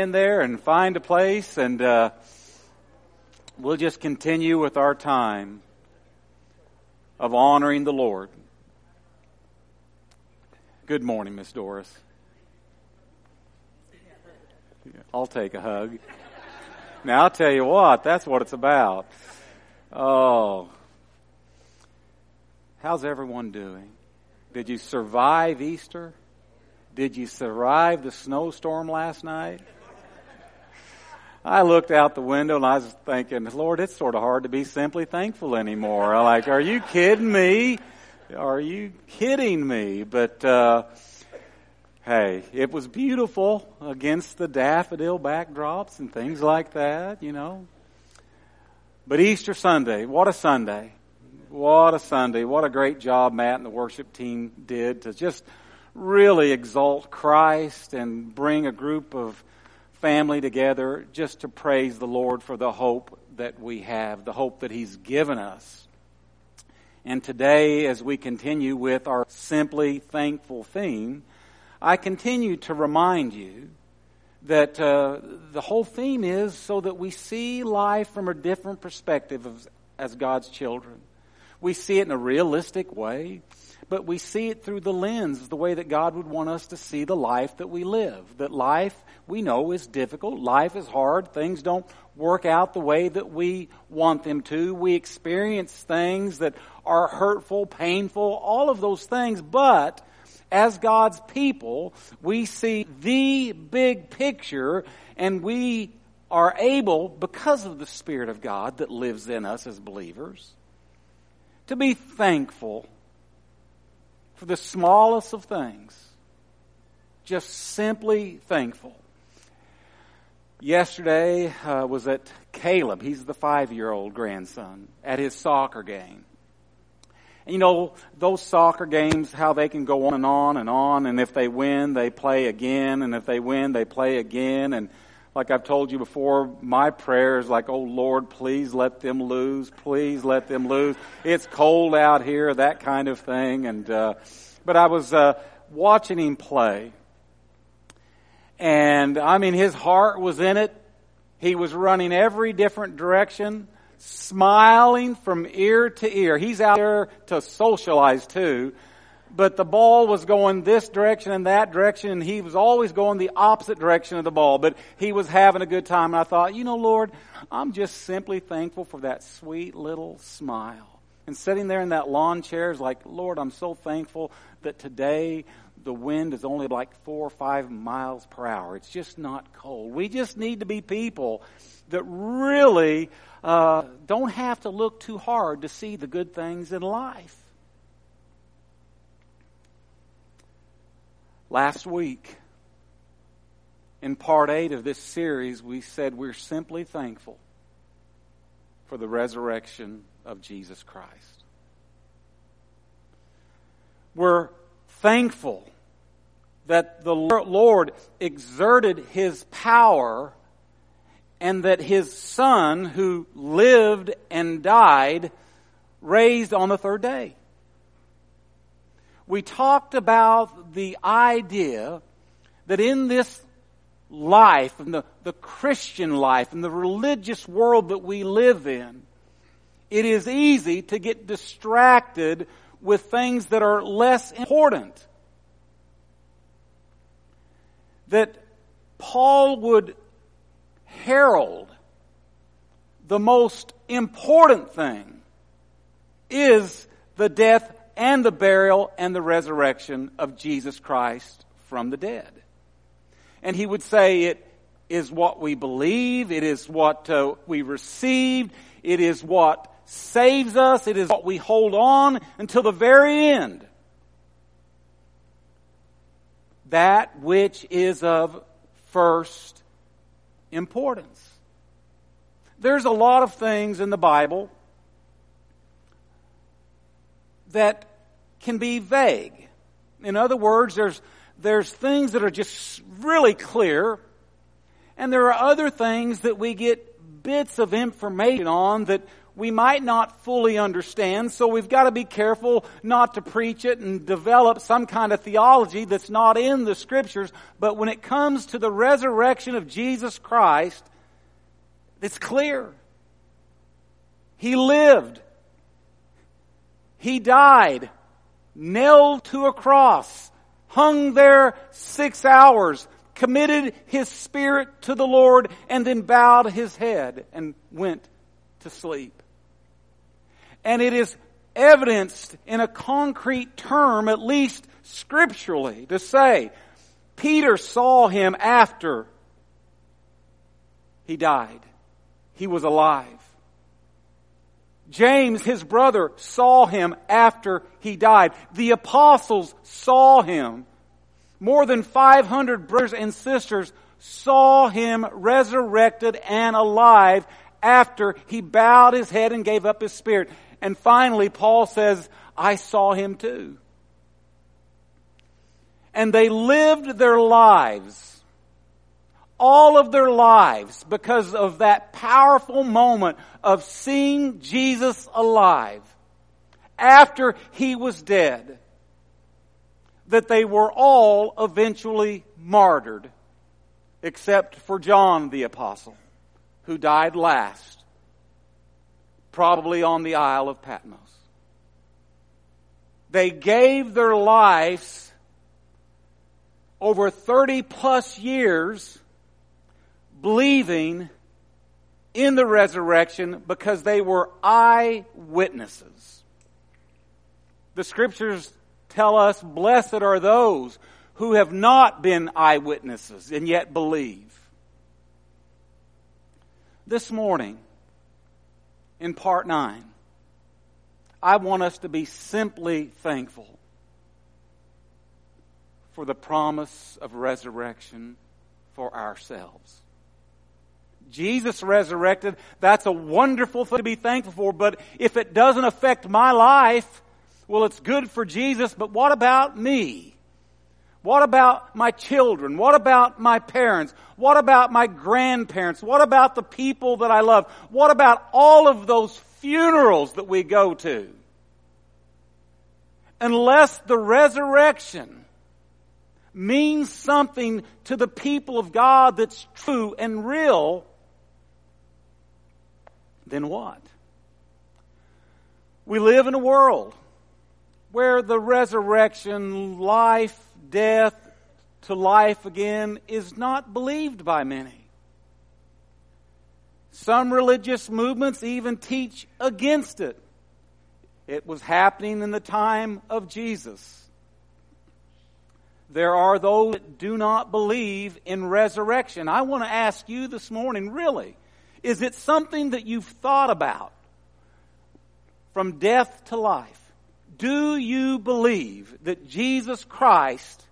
in there and find a place, and uh, we'll just continue with our time of honoring the Lord. Good morning, Miss Doris. I'll take a hug. Now, I'll tell you what, that's what it's about. Oh. How's everyone doing? Did you survive Easter? Did you survive the snowstorm last night? I looked out the window and I was thinking, Lord, it's sort of hard to be simply thankful anymore. I'm like, are you kidding me? Are you kidding me? But, uh, hey, it was beautiful against the daffodil backdrops and things like that, you know. But Easter Sunday, what a Sunday. What a Sunday. What a great job Matt and the worship team did to just really exalt Christ and bring a group of family together just to praise the Lord for the hope that we have, the hope that He's given us. And today, as we continue with our Simply Thankful theme, I continue to remind you that uh, the whole theme is so that we see life from a different perspective as, as God's children. We see it in a realistic way but we see it through the lens, the way that God would want us to see the life that we live. That life, we know, is difficult. Life is hard. Things don't work out the way that we want them to. We experience things that are hurtful, painful, all of those things, but as God's people, we see the big picture and we are able, because of the Spirit of God that lives in us as believers, to be thankful for the smallest of things. Just simply thankful. Yesterday uh, was at Caleb. He's the five year old grandson at his soccer game. And you know, those soccer games, how they can go on and on and on, and if they win, they play again, and if they win, they play again, and like I've told you before, my prayer is like, oh Lord, please let them lose. Please let them lose. It's cold out here, that kind of thing. And, uh, but I was, uh, watching him play. And I mean, his heart was in it. He was running every different direction, smiling from ear to ear. He's out there to socialize too but the ball was going this direction and that direction, and he was always going the opposite direction of the ball, but he was having a good time. And I thought, you know, Lord, I'm just simply thankful for that sweet little smile. And sitting there in that lawn chair is like, Lord, I'm so thankful that today the wind is only like four or five miles per hour. It's just not cold. We just need to be people that really uh, don't have to look too hard to see the good things in life. Last week, in part eight of this series, we said we're simply thankful for the resurrection of Jesus Christ. We're thankful that the Lord exerted His power and that His Son, who lived and died, raised on the third day we talked about the idea that in this life, in the, the Christian life, in the religious world that we live in, it is easy to get distracted with things that are less important. That Paul would herald the most important thing is the death and the burial and the resurrection of Jesus Christ from the dead. And he would say it is what we believe, it is what uh, we received, it is what saves us, it is what we hold on until the very end. That which is of first importance. There's a lot of things in the Bible that can be vague. In other words, there's, there's things that are just really clear, and there are other things that we get bits of information on that we might not fully understand, so we've got to be careful not to preach it and develop some kind of theology that's not in the scriptures. But when it comes to the resurrection of Jesus Christ, it's clear. He lived. He died. Nailed to a cross. Hung there six hours. Committed his spirit to the Lord and then bowed his head and went to sleep. And it is evidenced in a concrete term, at least scripturally, to say, Peter saw him after he died. He was alive. James, his brother, saw him after he died. The apostles saw him. More than 500 brothers and sisters saw him resurrected and alive after he bowed his head and gave up his spirit. And finally, Paul says, I saw him too. And they lived their lives, all of their lives, because of that powerful moment of seeing Jesus alive after he was dead, that they were all eventually martyred, except for John the Apostle, who died last probably on the Isle of Patmos. They gave their lives over 30 plus years believing in the resurrection because they were eyewitnesses. The scriptures tell us, blessed are those who have not been eyewitnesses and yet believe. This morning, in part nine, I want us to be simply thankful for the promise of resurrection for ourselves. Jesus resurrected, that's a wonderful thing to be thankful for, but if it doesn't affect my life, well, it's good for Jesus, but what about me? What about my children? What about my parents? What about my grandparents? What about the people that I love? What about all of those funerals that we go to? Unless the resurrection means something to the people of God that's true and real, then what? We live in a world where the resurrection, life, death to life again is not believed by many. Some religious movements even teach against it. It was happening in the time of Jesus. There are those that do not believe in resurrection. I want to ask you this morning, really, is it something that you've thought about from death to life? Do you believe that Jesus Christ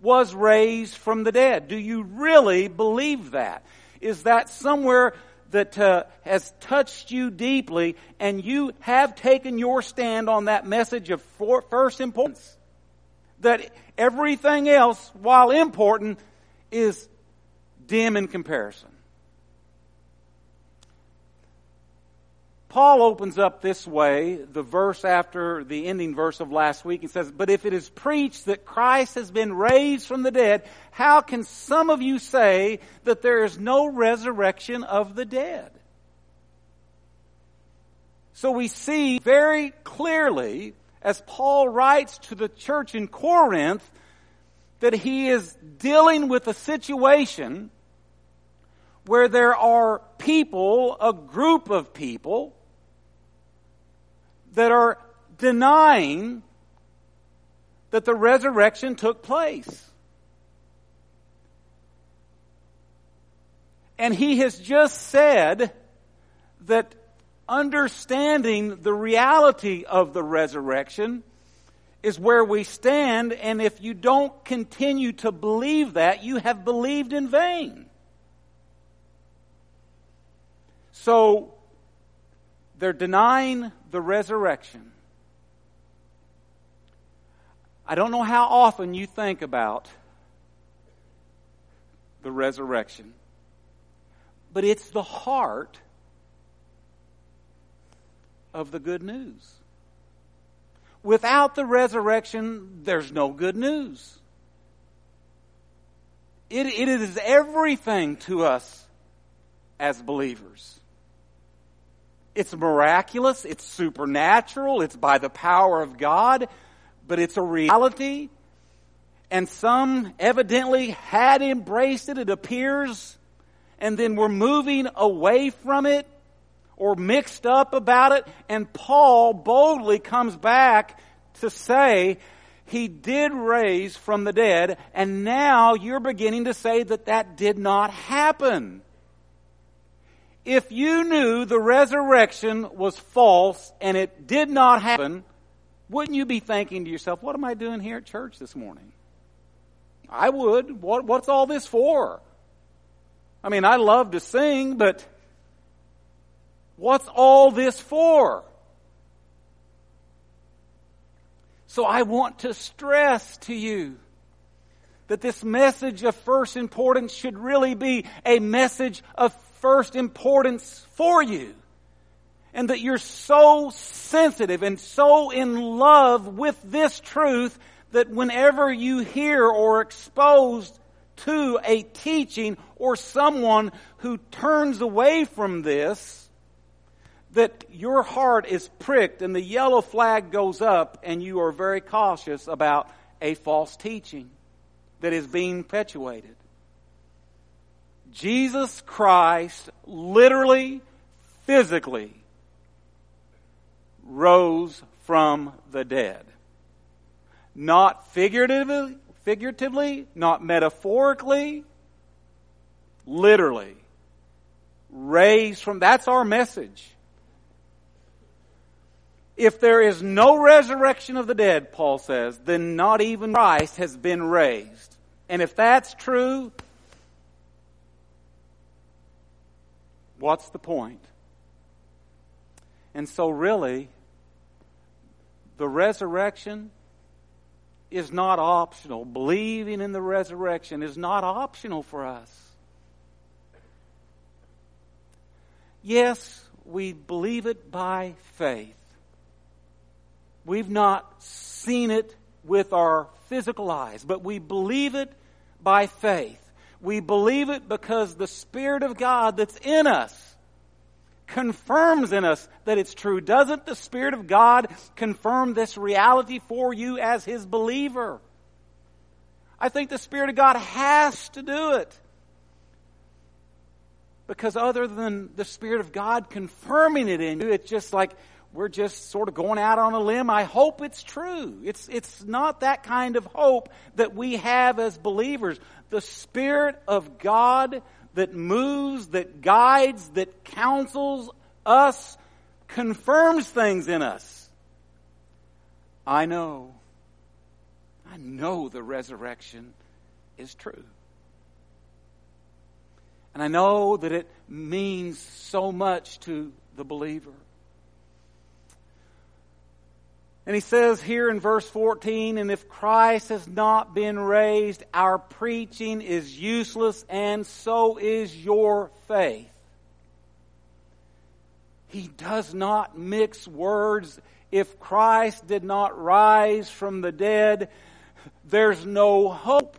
was raised from the dead? Do you really believe that? Is that somewhere that uh, has touched you deeply and you have taken your stand on that message of first importance? That everything else, while important, is dim in comparison. Paul opens up this way, the verse after the ending verse of last week, and says, But if it is preached that Christ has been raised from the dead, how can some of you say that there is no resurrection of the dead? So we see very clearly, as Paul writes to the church in Corinth, that he is dealing with a situation where there are people, a group of people, that are denying that the resurrection took place. And he has just said that understanding the reality of the resurrection is where we stand, and if you don't continue to believe that, you have believed in vain. So, they're denying the resurrection. I don't know how often you think about the resurrection, but it's the heart of the good news. Without the resurrection, there's no good news. It, it is everything to us as believers. It's miraculous, it's supernatural, it's by the power of God, but it's a reality. And some evidently had embraced it, it appears, and then were moving away from it or mixed up about it. And Paul boldly comes back to say, he did raise from the dead, and now you're beginning to say that that did not happen. If you knew the resurrection was false and it did not happen, wouldn't you be thinking to yourself, what am I doing here at church this morning? I would. What, what's all this for? I mean, I love to sing, but what's all this for? So I want to stress to you that this message of first importance should really be a message of first importance for you. And that you're so sensitive and so in love with this truth that whenever you hear or exposed to a teaching or someone who turns away from this, that your heart is pricked and the yellow flag goes up and you are very cautious about a false teaching that is being perpetuated. Jesus Christ literally, physically rose from the dead. Not figuratively, figuratively, not metaphorically, literally. Raised from, that's our message. If there is no resurrection of the dead, Paul says, then not even Christ has been raised. And if that's true, What's the point? And so, really, the resurrection is not optional. Believing in the resurrection is not optional for us. Yes, we believe it by faith. We've not seen it with our physical eyes, but we believe it by faith. We believe it because the Spirit of God that's in us confirms in us that it's true. Doesn't the Spirit of God confirm this reality for you as His believer? I think the Spirit of God has to do it. Because other than the Spirit of God confirming it in you, it's just like we're just sort of going out on a limb. I hope it's true. It's, it's not that kind of hope that we have as believers. The Spirit of God that moves, that guides, that counsels us, confirms things in us. I know. I know the resurrection is true. And I know that it means so much to the believer. And he says here in verse 14, and if Christ has not been raised, our preaching is useless, and so is your faith. He does not mix words. If Christ did not rise from the dead, there's no hope.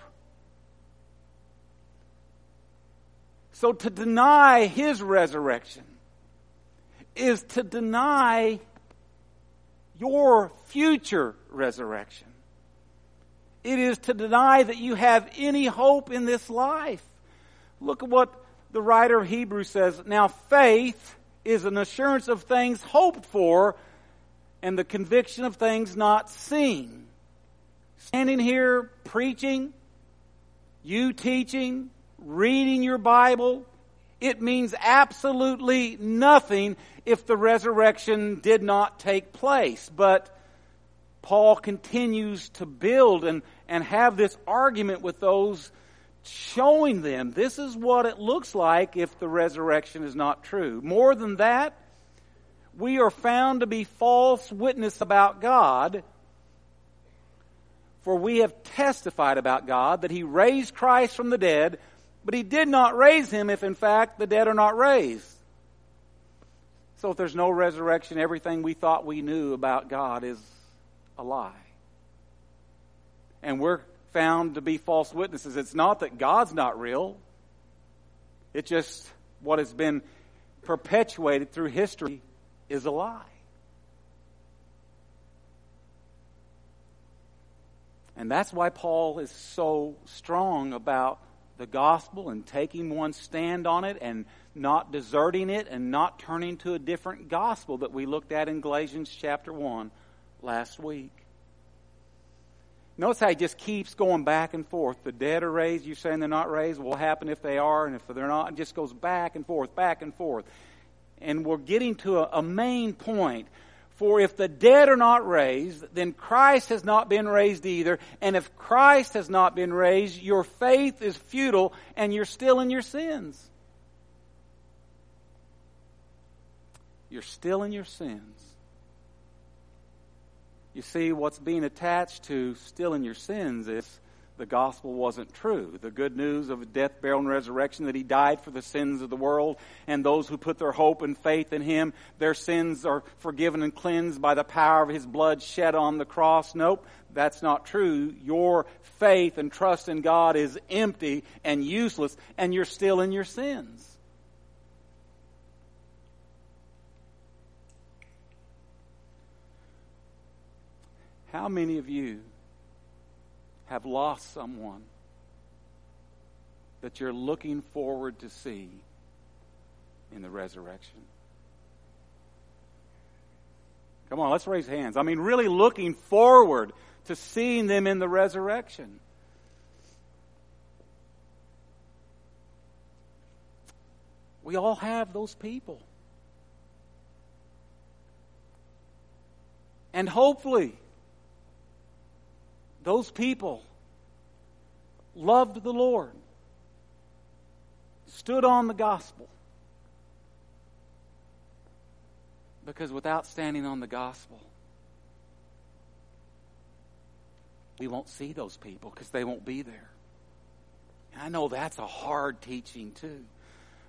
So to deny his resurrection is to deny your future resurrection. It is to deny that you have any hope in this life. Look at what the writer of Hebrews says. Now faith is an assurance of things hoped for and the conviction of things not seen. Standing here preaching, you teaching, reading your Bible, it means absolutely nothing if the resurrection did not take place. But Paul continues to build and, and have this argument with those showing them this is what it looks like if the resurrection is not true. More than that, we are found to be false witness about God, for we have testified about God that He raised Christ from the dead, but he did not raise him if in fact the dead are not raised. So if there's no resurrection, everything we thought we knew about God is a lie. And we're found to be false witnesses. It's not that God's not real. It's just what has been perpetuated through history is a lie. And that's why Paul is so strong about the gospel and taking one stand on it and not deserting it and not turning to a different gospel that we looked at in Galatians chapter 1 last week. Notice how he just keeps going back and forth. The dead are raised. You're saying they're not raised. What will happen if they are? And if they're not, it just goes back and forth, back and forth. And we're getting to a, a main point. For if the dead are not raised, then Christ has not been raised either. And if Christ has not been raised, your faith is futile and you're still in your sins. You're still in your sins. You see, what's being attached to still in your sins is the gospel wasn't true. The good news of death, burial, and resurrection that he died for the sins of the world, and those who put their hope and faith in him, their sins are forgiven and cleansed by the power of his blood shed on the cross. Nope, that's not true. Your faith and trust in God is empty and useless, and you're still in your sins. How many of you have lost someone that you're looking forward to see in the resurrection? Come on, let's raise hands. I mean, really looking forward to seeing them in the resurrection. We all have those people. And hopefully, those people loved the Lord, stood on the gospel. Because without standing on the gospel, we won't see those people because they won't be there. And I know that's a hard teaching too.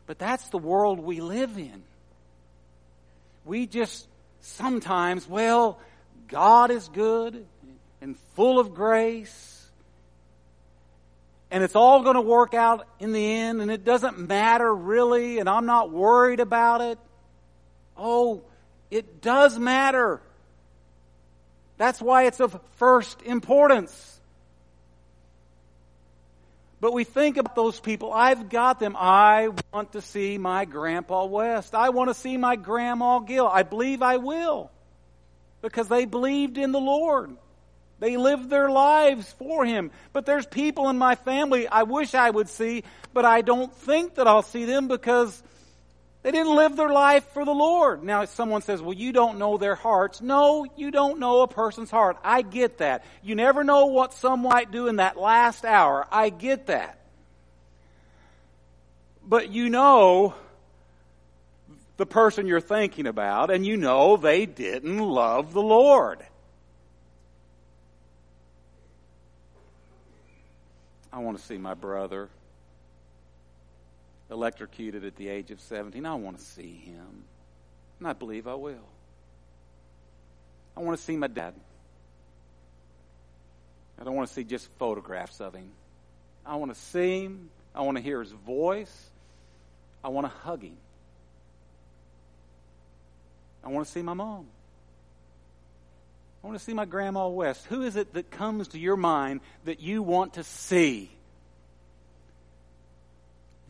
But that's the world we live in. We just sometimes, well, God is good and full of grace. And it's all going to work out in the end, and it doesn't matter really, and I'm not worried about it. Oh, it does matter. That's why it's of first importance. But we think about those people. I've got them. I want to see my Grandpa West. I want to see my Grandma Gill. I believe I will. Because they believed in the Lord. They lived their lives for Him. But there's people in my family I wish I would see, but I don't think that I'll see them because they didn't live their life for the Lord. Now, someone says, well, you don't know their hearts. No, you don't know a person's heart. I get that. You never know what some might do in that last hour. I get that. But you know the person you're thinking about, and you know they didn't love the Lord. I want to see my brother electrocuted at the age of 17. I want to see him. And I believe I will. I want to see my dad. I don't want to see just photographs of him. I want to see him. I want to hear his voice. I want to hug him. I want to see my mom. I want to see my grandma West. Who is it that comes to your mind that you want to see?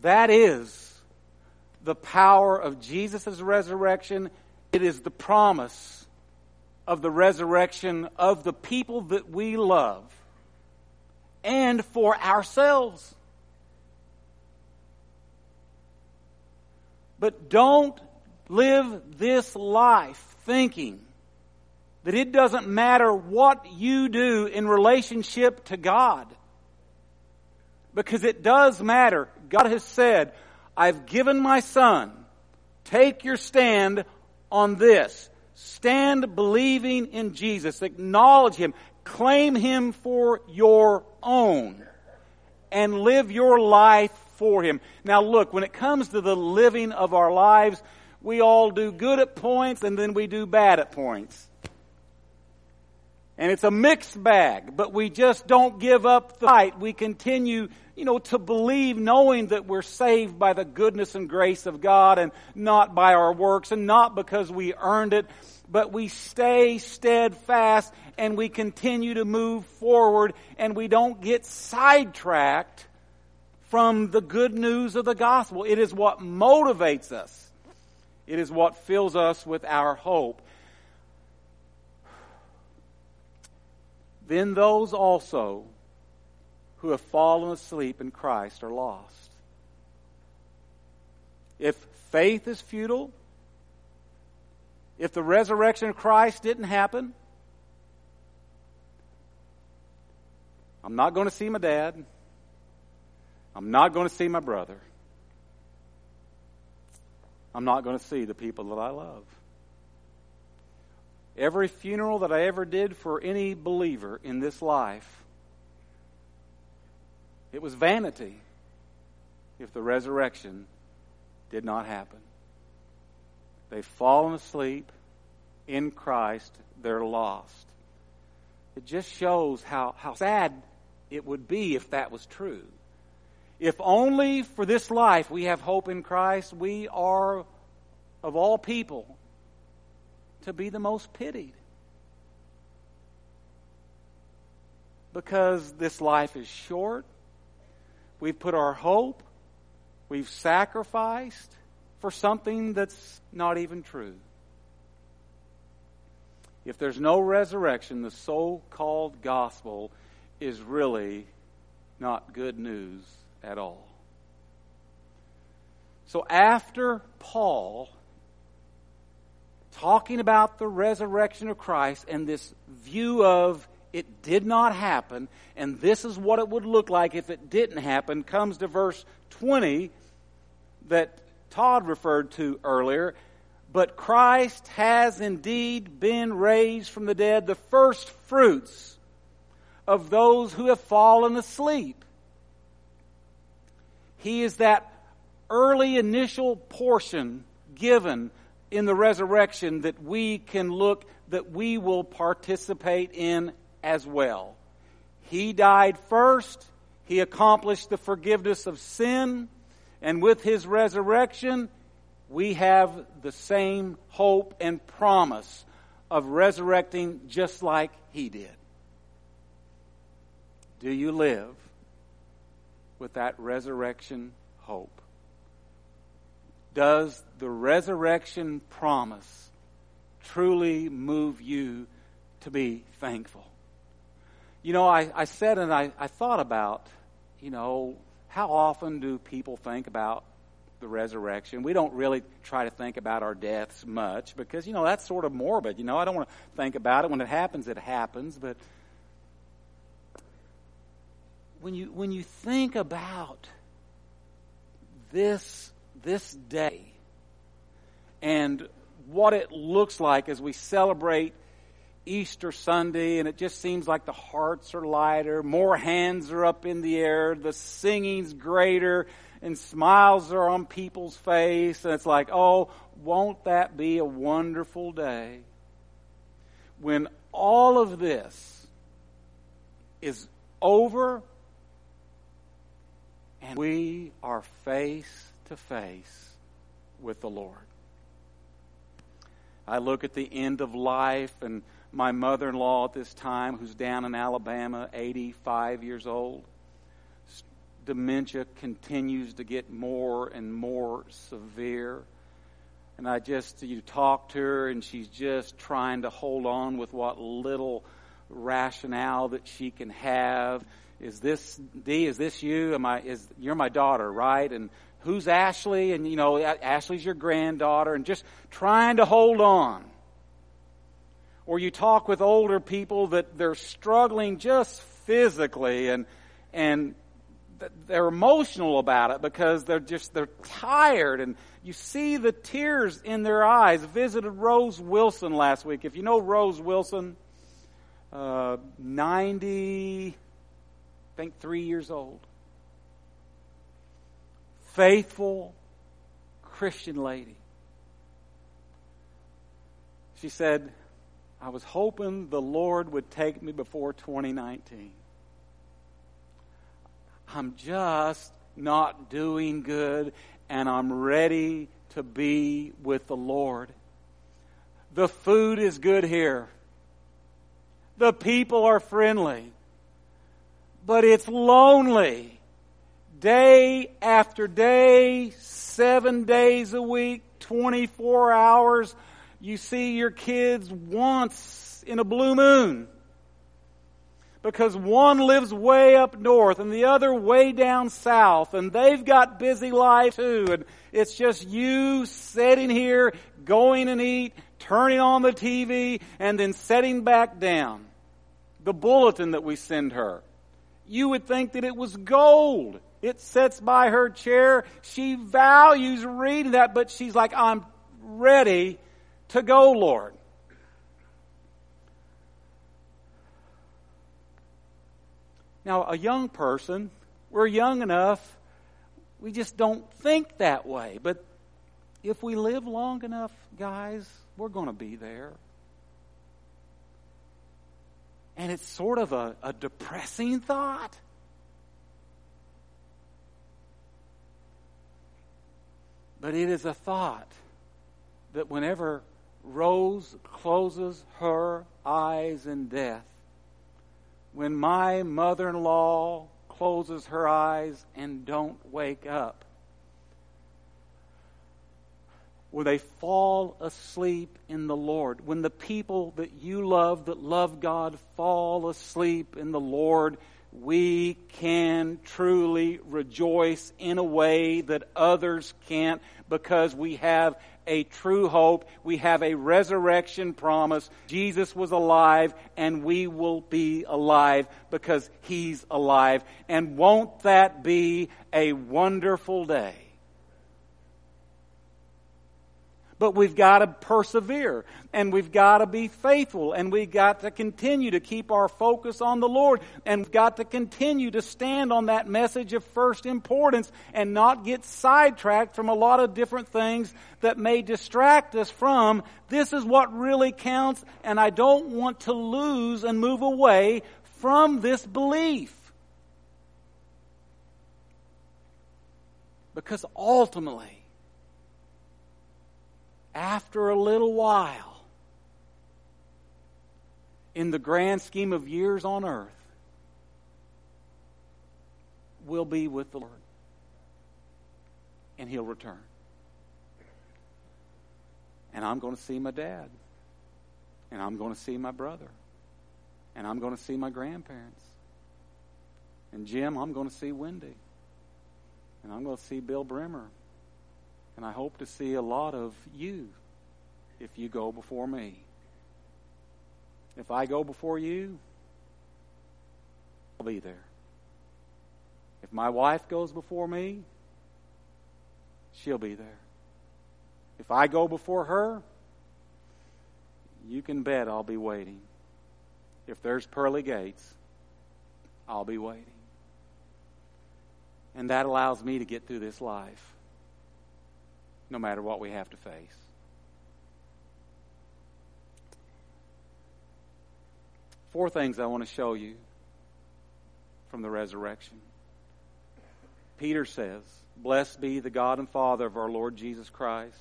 That is the power of Jesus' resurrection. It is the promise of the resurrection of the people that we love and for ourselves. But don't live this life thinking that it doesn't matter what you do in relationship to God. Because it does matter. God has said, I've given my son. Take your stand on this. Stand believing in Jesus. Acknowledge Him. Claim Him for your own. And live your life for Him. Now look, when it comes to the living of our lives, We all do good at points and then we do bad at points. And it's a mixed bag, but we just don't give up the fight. We continue, you know, to believe knowing that we're saved by the goodness and grace of God and not by our works and not because we earned it, but we stay steadfast and we continue to move forward and we don't get sidetracked from the good news of the gospel. It is what motivates us. It is what fills us with our hope. Then those also who have fallen asleep in Christ are lost. If faith is futile, if the resurrection of Christ didn't happen, I'm not going to see my dad. I'm not going to see my brother. I'm not going to see the people that I love. Every funeral that I ever did for any believer in this life, it was vanity if the resurrection did not happen. They've fallen asleep in Christ, they're lost. It just shows how, how sad it would be if that was true. If only for this life we have hope in Christ, we are, of all people, to be the most pitied. Because this life is short, we've put our hope, we've sacrificed for something that's not even true. If there's no resurrection, the so called gospel is really not good news at all. So after Paul talking about the resurrection of Christ and this view of it did not happen, and this is what it would look like if it didn't happen, comes to verse 20 that Todd referred to earlier. But Christ has indeed been raised from the dead, the first fruits of those who have fallen asleep. He is that early initial portion given in the resurrection that we can look, that we will participate in as well. He died first. He accomplished the forgiveness of sin. And with his resurrection, we have the same hope and promise of resurrecting just like he did. Do you live with that resurrection hope? Does the resurrection promise truly move you to be thankful? You know, I, I said and I, I thought about, you know, how often do people think about the resurrection? We don't really try to think about our deaths much because, you know, that's sort of morbid. You know, I don't want to think about it. When it happens, it happens. But when you, when you think about this this day and what it looks like as we celebrate Easter Sunday, and it just seems like the hearts are lighter, more hands are up in the air, the singing's greater, and smiles are on people's face, and it's like, oh, won't that be a wonderful day? When all of this is over and we are face to face with the Lord. I look at the end of life and my mother in law at this time, who's down in Alabama, 85 years old. Dementia continues to get more and more severe. And I just, you talk to her, and she's just trying to hold on with what little rationale that she can have. Is this D? Is this you? Am I? Is you're my daughter, right? And who's Ashley? And you know, Ashley's your granddaughter, and just trying to hold on. Or you talk with older people that they're struggling just physically and, and they're emotional about it because they're just, they're tired and you see the tears in their eyes. Visited Rose Wilson last week. If you know Rose Wilson, uh, 90, I think three years old faithful Christian lady. She said, I was hoping the Lord would take me before 2019. I'm just not doing good, and I'm ready to be with the Lord. The food is good here. The people are friendly. But it's lonely. Day after day, seven days a week, 24 hours. You see your kids once in a blue moon. Because one lives way up north and the other way down south and they've got busy life too and it's just you sitting here going and eat turning on the TV and then setting back down. The bulletin that we send her. You would think that it was gold it sits by her chair she values reading that but she's like I'm ready to go Lord Now, a young person, we're young enough, we just don't think that way. But if we live long enough, guys, we're going to be there. And it's sort of a, a depressing thought. But it is a thought that whenever Rose closes her eyes in death, when my mother in law closes her eyes and don't wake up. When they fall asleep in the Lord. When the people that you love, that love God, fall asleep in the Lord, we can truly rejoice in a way that others can't because we have a true hope. We have a resurrection promise. Jesus was alive and we will be alive because He's alive. And won't that be a wonderful day? But we've got to persevere and we've got to be faithful and we've got to continue to keep our focus on the Lord and we've got to continue to stand on that message of first importance and not get sidetracked from a lot of different things that may distract us from this is what really counts and I don't want to lose and move away from this belief. Because ultimately, after a little while, in the grand scheme of years on earth, we'll be with the Lord. And He'll return. And I'm going to see my dad. And I'm going to see my brother. And I'm going to see my grandparents. And Jim, I'm going to see Wendy. And I'm going to see Bill Bremer. And I hope to see a lot of you if you go before me. If I go before you, I'll be there. If my wife goes before me, she'll be there. If I go before her, you can bet I'll be waiting. If there's pearly gates, I'll be waiting. And that allows me to get through this life no matter what we have to face. Four things I want to show you from the resurrection. Peter says, Blessed be the God and Father of our Lord Jesus Christ.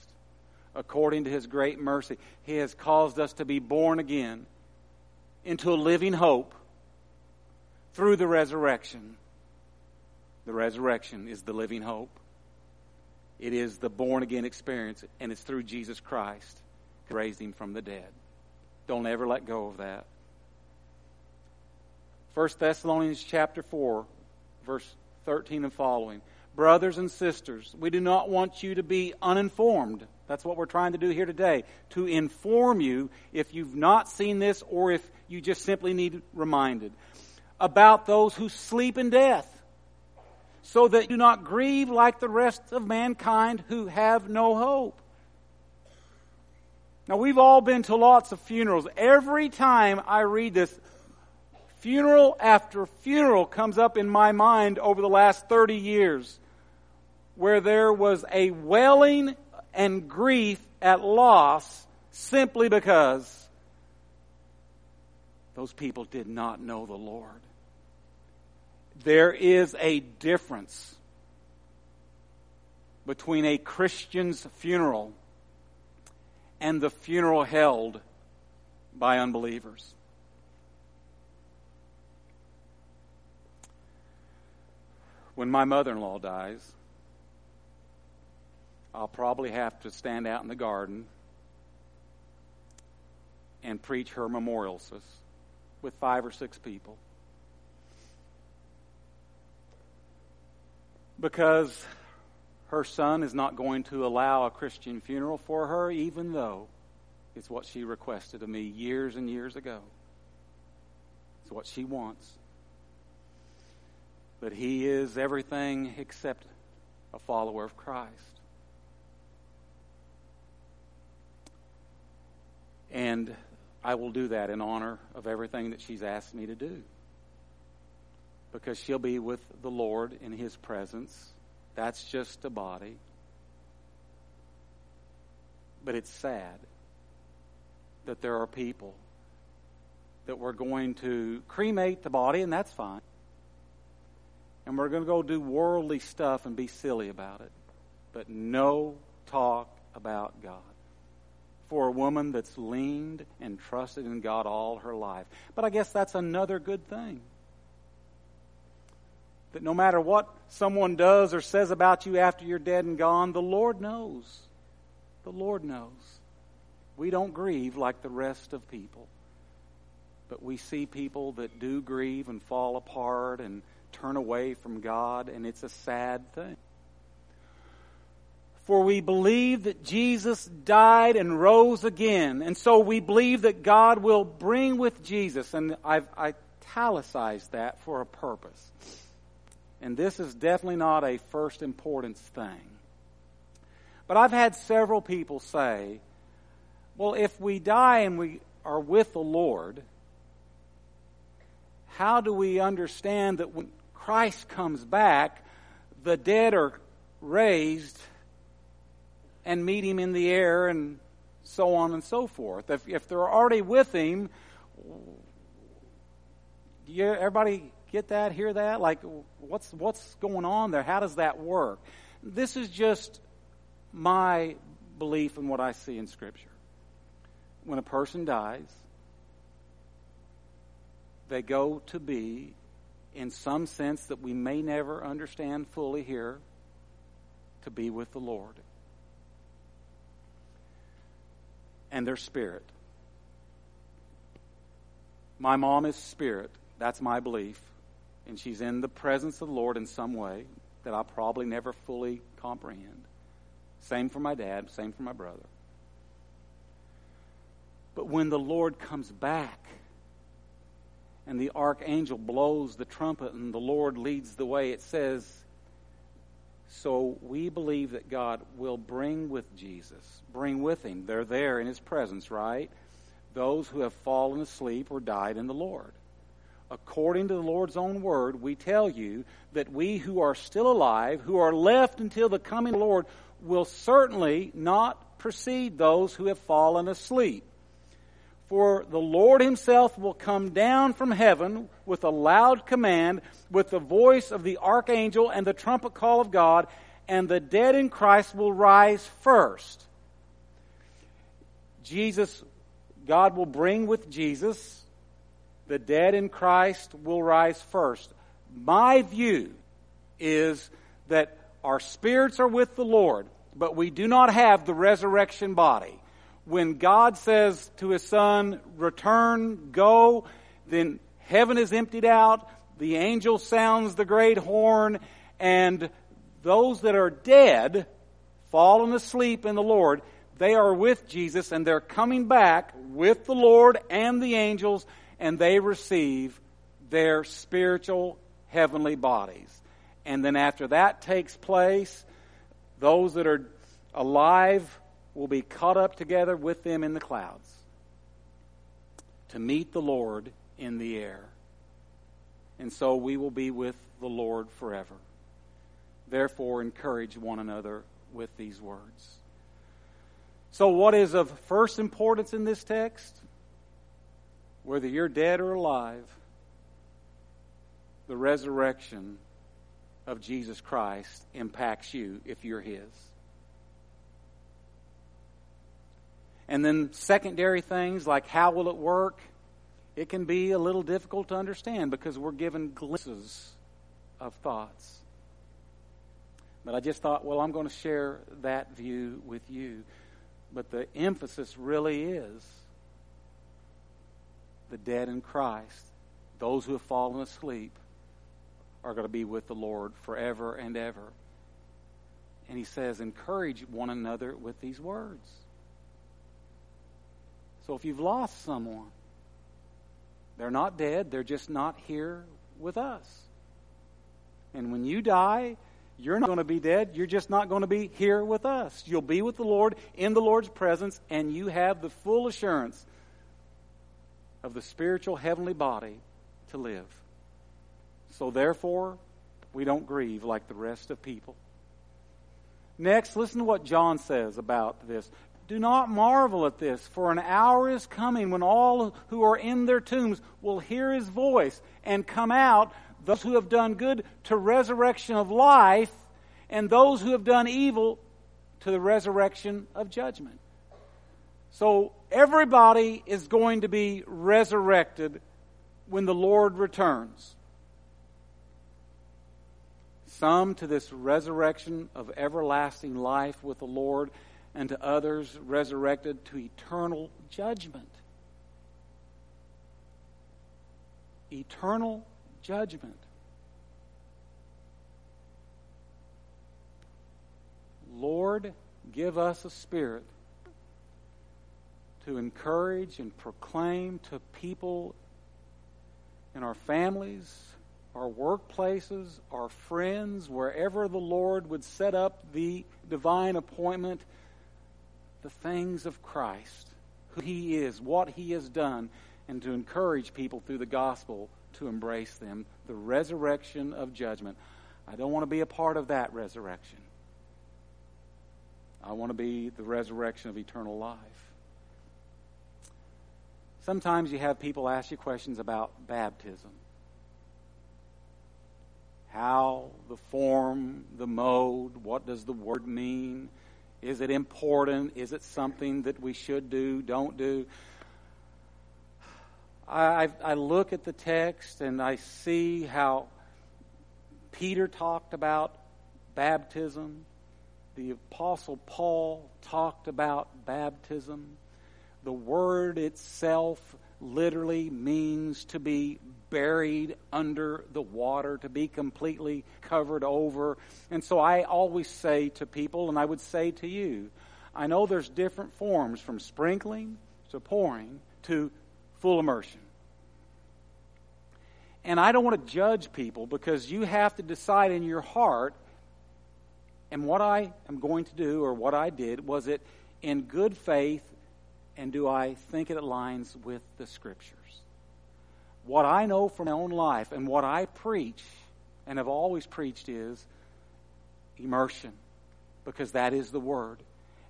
According to his great mercy, he has caused us to be born again into a living hope through the resurrection. The resurrection is the living hope. It is the born again experience, and it's through Jesus Christ who raised him from the dead. Don't ever let go of that. 1 Thessalonians chapter 4, verse 13 and following. Brothers and sisters, we do not want you to be uninformed. That's what we're trying to do here today. To inform you, if you've not seen this or if you just simply need reminded, about those who sleep in death so that you not grieve like the rest of mankind who have no hope. Now, we've all been to lots of funerals. Every time I read this, funeral after funeral comes up in my mind over the last 30 years where there was a wailing and grief at loss simply because those people did not know the Lord. There is a difference between a Christian's funeral and the funeral held by unbelievers. When my mother in law dies, I'll probably have to stand out in the garden and preach her memorial with five or six people. Because her son is not going to allow a Christian funeral for her, even though it's what she requested of me years and years ago. It's what she wants. But he is everything except a follower of Christ. And I will do that in honor of everything that she's asked me to do. Because she'll be with the Lord in His presence. That's just a body. But it's sad that there are people that we're going to cremate the body, and that's fine. And we're going to go do worldly stuff and be silly about it. But no talk about God for a woman that's leaned and trusted in God all her life. But I guess that's another good thing. That no matter what someone does or says about you after you're dead and gone, the Lord knows. The Lord knows. We don't grieve like the rest of people. But we see people that do grieve and fall apart and turn away from God, and it's a sad thing. For we believe that Jesus died and rose again. And so we believe that God will bring with Jesus. And I've italicized that for a purpose. And this is definitely not a first importance thing. But I've had several people say, well, if we die and we are with the Lord, how do we understand that when Christ comes back, the dead are raised and meet him in the air and so on and so forth. If, if they're already with him, you, everybody get that, hear that? Like, what's, what's going on there? How does that work? This is just my belief in what I see in Scripture. When a person dies, they go to be, in some sense that we may never understand fully here, to be with the Lord. and their spirit. My mom is spirit. That's my belief. And she's in the presence of the Lord in some way that I'll probably never fully comprehend. Same for my dad, same for my brother. But when the Lord comes back and the archangel blows the trumpet and the Lord leads the way, it says so we believe that God will bring with Jesus, bring with him. They're there in his presence, right? Those who have fallen asleep or died in the Lord. According to the Lord's own word, we tell you that we who are still alive, who are left until the coming Lord, will certainly not precede those who have fallen asleep. For the Lord himself will come down from heaven with a loud command, with the voice of the archangel and the trumpet call of God, and the dead in Christ will rise first. Jesus, God will bring with Jesus, the dead in Christ will rise first. My view is that our spirits are with the Lord, but we do not have the resurrection body when God says to his son, return, go, then heaven is emptied out, the angel sounds the great horn, and those that are dead, fallen asleep in the Lord, they are with Jesus and they're coming back with the Lord and the angels, and they receive their spiritual heavenly bodies. And then after that takes place, those that are alive will be caught up together with them in the clouds to meet the Lord in the air. And so we will be with the Lord forever. Therefore, encourage one another with these words. So, what is of first importance in this text? Whether you're dead or alive, the resurrection of Jesus Christ impacts you if you're His. And then secondary things like how will it work? It can be a little difficult to understand because we're given glimpses of thoughts. But I just thought, well, I'm going to share that view with you. But the emphasis really is the dead in Christ, those who have fallen asleep, are going to be with the Lord forever and ever. And he says, encourage one another with these words. So if you've lost someone, they're not dead, they're just not here with us. And when you die, you're not going to be dead. You're just not going to be here with us. You'll be with the Lord in the Lord's presence, and you have the full assurance of the spiritual heavenly body to live. So therefore, we don't grieve like the rest of people. Next, listen to what John says about this. Do not marvel at this, for an hour is coming when all who are in their tombs will hear his voice and come out, those who have done good to resurrection of life, and those who have done evil to the resurrection of judgment. So everybody is going to be resurrected when the Lord returns. Some to this resurrection of everlasting life with the Lord, and to others resurrected to eternal judgment. Eternal judgment. Lord, give us a spirit to encourage and proclaim to people in our families, our workplaces, our friends, wherever the Lord would set up the divine appointment, the things of Christ, who He is, what He has done, and to encourage people through the gospel to embrace them, the resurrection of judgment. I don't want to be a part of that resurrection. I want to be the resurrection of eternal life. Sometimes you have people ask you questions about baptism. How, the form, the mode, what does the word mean? Is it important? Is it something that we should do, don't do? I, I look at the text and I see how Peter talked about baptism. The Apostle Paul talked about baptism. The word itself literally means to be buried under the water, to be completely covered over. And so I always say to people, and I would say to you, I know there's different forms from sprinkling to pouring to full immersion. And I don't want to judge people because you have to decide in your heart, and what I am going to do or what I did, was it in good faith and do I think it aligns with the Scriptures? What I know from my own life and what I preach and have always preached is immersion because that is the Word.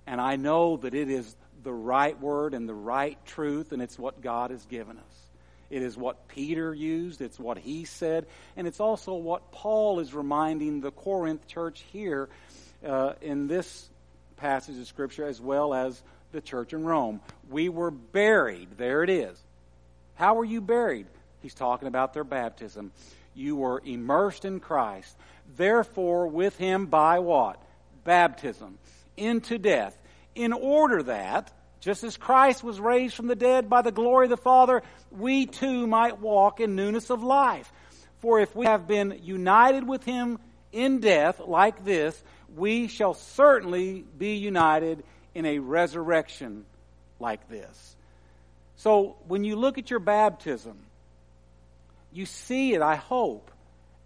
And I know that it is the right word and the right truth, and it's what God has given us. It is what Peter used, it's what he said, and it's also what Paul is reminding the Corinth church here uh, in this passage of Scripture, as well as the church in Rome. We were buried. There it is. How were you buried? He's talking about their baptism. You were immersed in Christ. Therefore, with him by what? Baptism. Into death. In order that, just as Christ was raised from the dead by the glory of the Father, we too might walk in newness of life. For if we have been united with him in death like this, we shall certainly be united in a resurrection like this. So when you look at your baptism, you see it, I hope,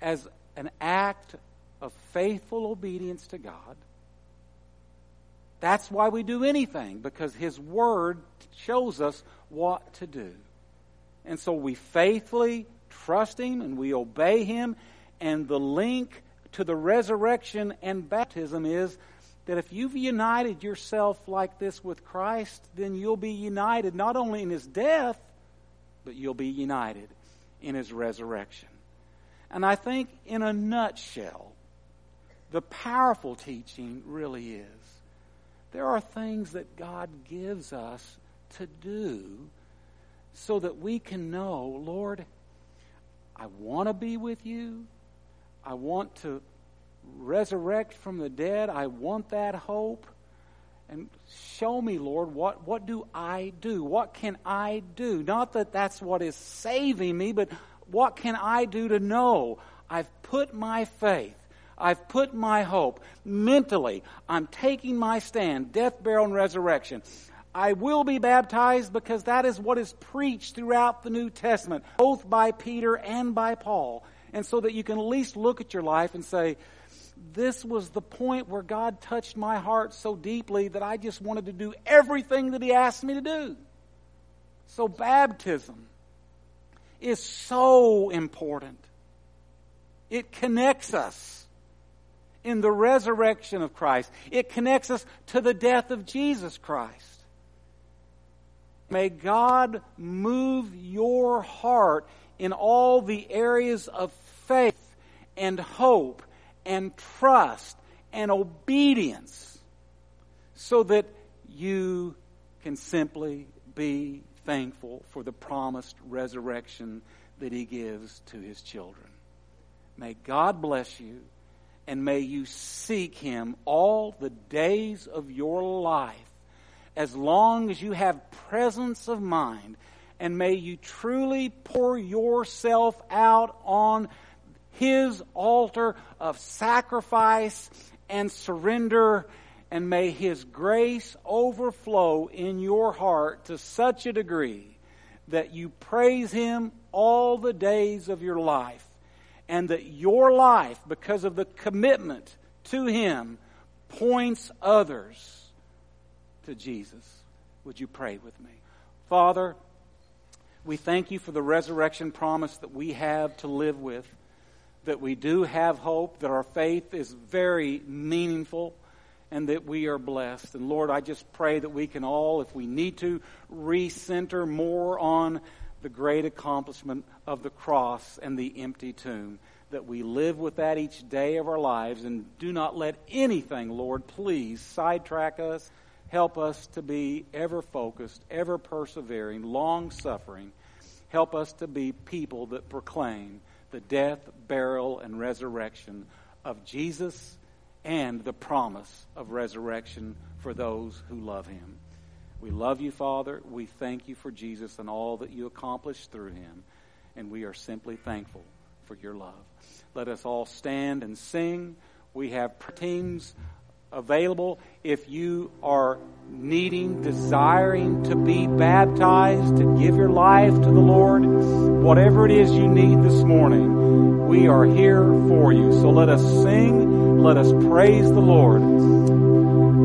as an act of faithful obedience to God. That's why we do anything, because His Word shows us what to do. And so we faithfully trust Him and we obey Him, and the link to the resurrection and baptism is that if you've united yourself like this with Christ, then you'll be united not only in his death, but you'll be united in his resurrection. And I think, in a nutshell, the powerful teaching really is there are things that God gives us to do so that we can know, Lord, I want to be with you. I want to resurrect from the dead. I want that hope. And show me, Lord, what, what do I do? What can I do? Not that that's what is saving me, but what can I do to know I've put my faith, I've put my hope mentally, I'm taking my stand, death, burial, and resurrection. I will be baptized because that is what is preached throughout the New Testament, both by Peter and by Paul. And so that you can at least look at your life and say, this was the point where God touched my heart so deeply that I just wanted to do everything that He asked me to do. So baptism is so important. It connects us in the resurrection of Christ. It connects us to the death of Jesus Christ. May God move your heart in all the areas of faith and hope and trust and obedience so that you can simply be thankful for the promised resurrection that He gives to His children. May God bless you and may you seek Him all the days of your life as long as you have presence of mind. And may you truly pour yourself out on His altar of sacrifice and surrender. And may His grace overflow in your heart to such a degree that you praise Him all the days of your life. And that your life, because of the commitment to Him, points others to Jesus. Would you pray with me? Father, we thank you for the resurrection promise that we have to live with, that we do have hope, that our faith is very meaningful, and that we are blessed. And Lord, I just pray that we can all, if we need to, recenter more on the great accomplishment of the cross and the empty tomb. That we live with that each day of our lives and do not let anything, Lord, please sidetrack us Help us to be ever focused, ever persevering, long suffering. Help us to be people that proclaim the death, burial, and resurrection of Jesus and the promise of resurrection for those who love him. We love you, Father. We thank you for Jesus and all that you accomplished through him. And we are simply thankful for your love. Let us all stand and sing. We have teams available. If you are needing, desiring to be baptized, to give your life to the Lord, whatever it is you need this morning, we are here for you. So let us sing, let us praise the Lord.